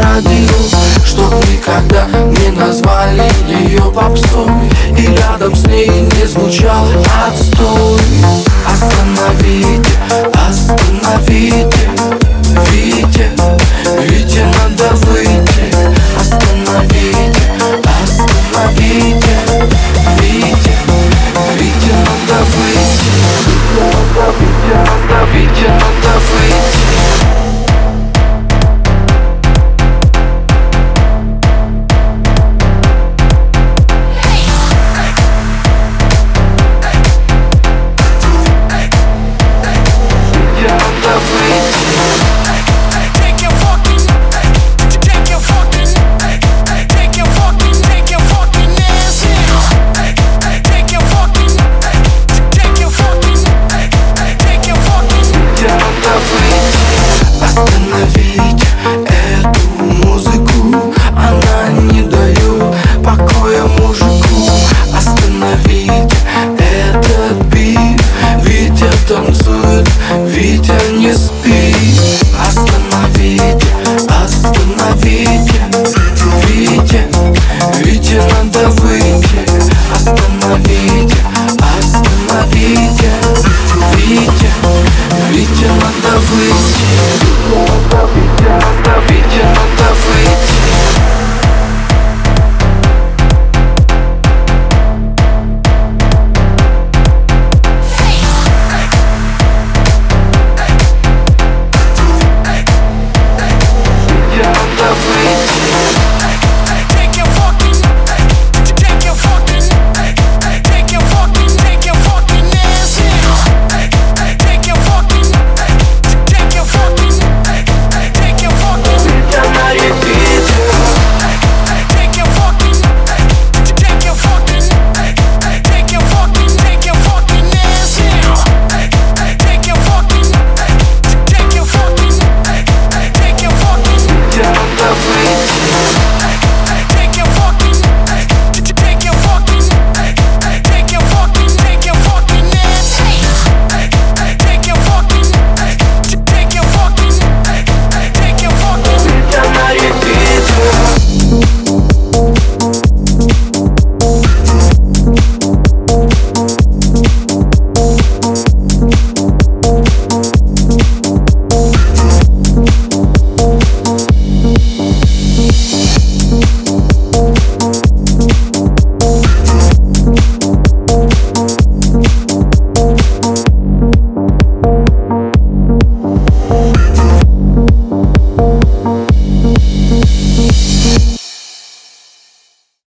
Радио Чтоб никогда не назвали ее попсой И рядом с ней не звучал отстой. Остановите, остановите Витя, Витя, надо выйти. Остановите, остановите Витя, Витя, надо выйти. Витя, надо выйти